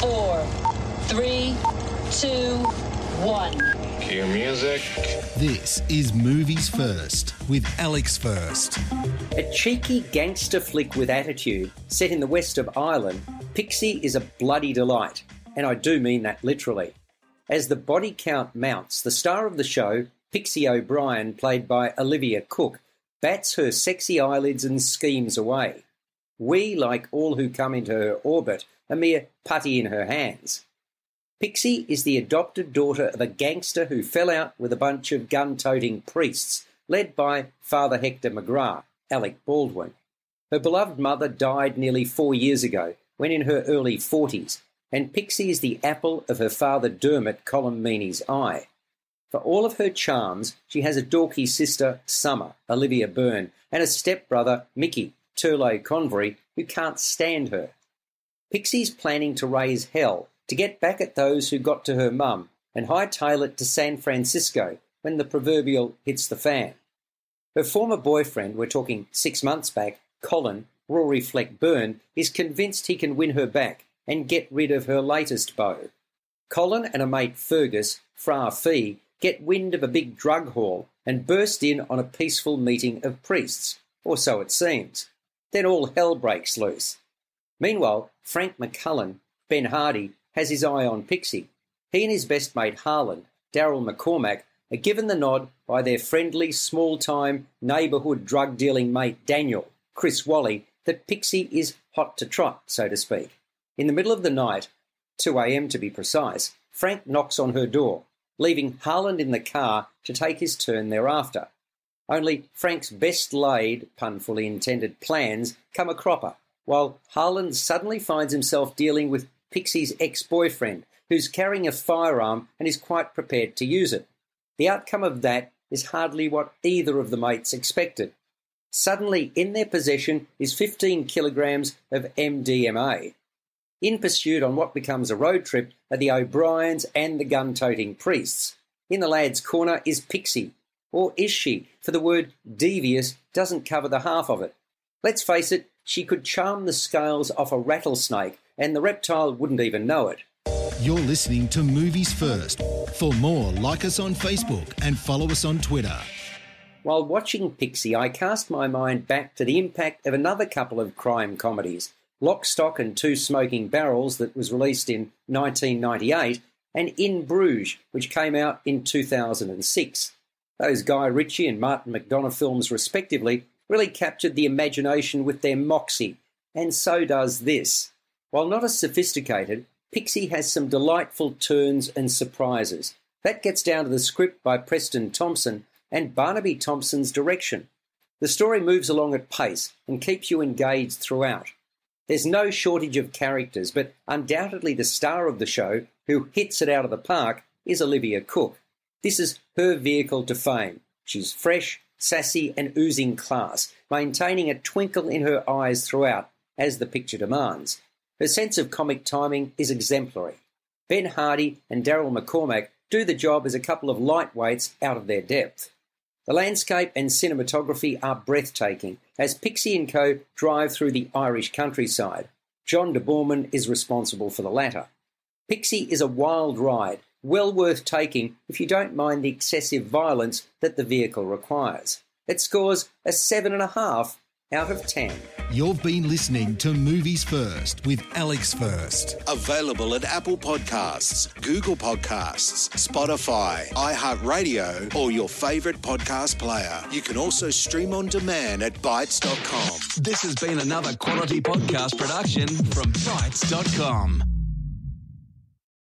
four, three, two, one. Cue music. This is Movies First with Alex First. A cheeky gangster flick with attitude set in the west of Ireland, Pixie is a bloody delight, and I do mean that literally. As the body count mounts, the star of the show, Pixie O'Brien, played by Olivia Cooke, bats her sexy eyelids and schemes away. We, like all who come into her orbit, a mere putty in her hands. Pixie is the adopted daughter of a gangster who fell out with a bunch of gun toting priests, led by Father Hector McGrath, Alec Baldwin. Her beloved mother died nearly four years ago, when in her early 40s, and Pixie is the apple of her father Dermot Colm Meaney's eye. For all of her charms, she has a dorky sister, Summer, Olivia Byrne, and a stepbrother, Mickey, Turlough Convery, who can't stand her. Pixie's planning to raise hell to get back at those who got to her mum and hightail it to San Francisco when the proverbial hits the fan. Her former boyfriend, we're talking six months back, Colin, Rory Fleck Byrne, is convinced he can win her back and get rid of her latest beau. Colin and a mate Fergus, Fra Fee, get wind of a big drug haul and burst in on a peaceful meeting of priests, or so it seems. Then all hell breaks loose. Meanwhile, Frank McCullen, Ben Hardy, has his eye on Pixie. He and his best mate Harland, Daryl McCormack, are given the nod by their friendly, small time, neighbourhood drug dealing mate Daniel, Chris Walley, that Pixie is hot to trot, so to speak. In the middle of the night, 2 a.m. to be precise, Frank knocks on her door, leaving Harland in the car to take his turn thereafter. Only Frank's best laid, pun fully intended, plans come a cropper, while Harland suddenly finds himself dealing with Pixie's ex boyfriend, who's carrying a firearm and is quite prepared to use it. The outcome of that is hardly what either of the mates expected. Suddenly, in their possession is 15 kilograms of MDMA. In pursuit on what becomes a road trip are the O'Briens and the gun toting priests. In the lad's corner is Pixie. Or is she? For the word devious doesn't cover the half of it. Let's face it, she could charm the scales off a rattlesnake and the reptile wouldn't even know it. You're listening to Movies First. For more, like us on Facebook and follow us on Twitter. While watching Pixie, I cast my mind back to the impact of another couple of crime comedies Lock, Stock and Two Smoking Barrels, that was released in 1998, and In Bruges, which came out in 2006. Those Guy Ritchie and Martin McDonagh films, respectively, really captured the imagination with their moxie, and so does this. While not as sophisticated, Pixie has some delightful turns and surprises. That gets down to the script by Preston Thompson and Barnaby Thompson's direction. The story moves along at pace and keeps you engaged throughout. There's no shortage of characters, but undoubtedly the star of the show, who hits it out of the park, is Olivia Cooke. This is her vehicle to fame. She's fresh, sassy, and oozing class, maintaining a twinkle in her eyes throughout, as the picture demands. Her sense of comic timing is exemplary. Ben Hardy and Daryl McCormack do the job as a couple of lightweights out of their depth. The landscape and cinematography are breathtaking as Pixie and Co. drive through the Irish countryside. John de Borman is responsible for the latter. Pixie is a wild ride, well worth taking if you don't mind the excessive violence that the vehicle requires. It scores a 7.5 out of 10. You've been listening to Movies First with Alex First. Available at Apple Podcasts, Google Podcasts, Spotify, iHeartRadio, or your favorite podcast player. You can also stream on demand at Bitesz.com. This has been another quality podcast production from Bitesz.com.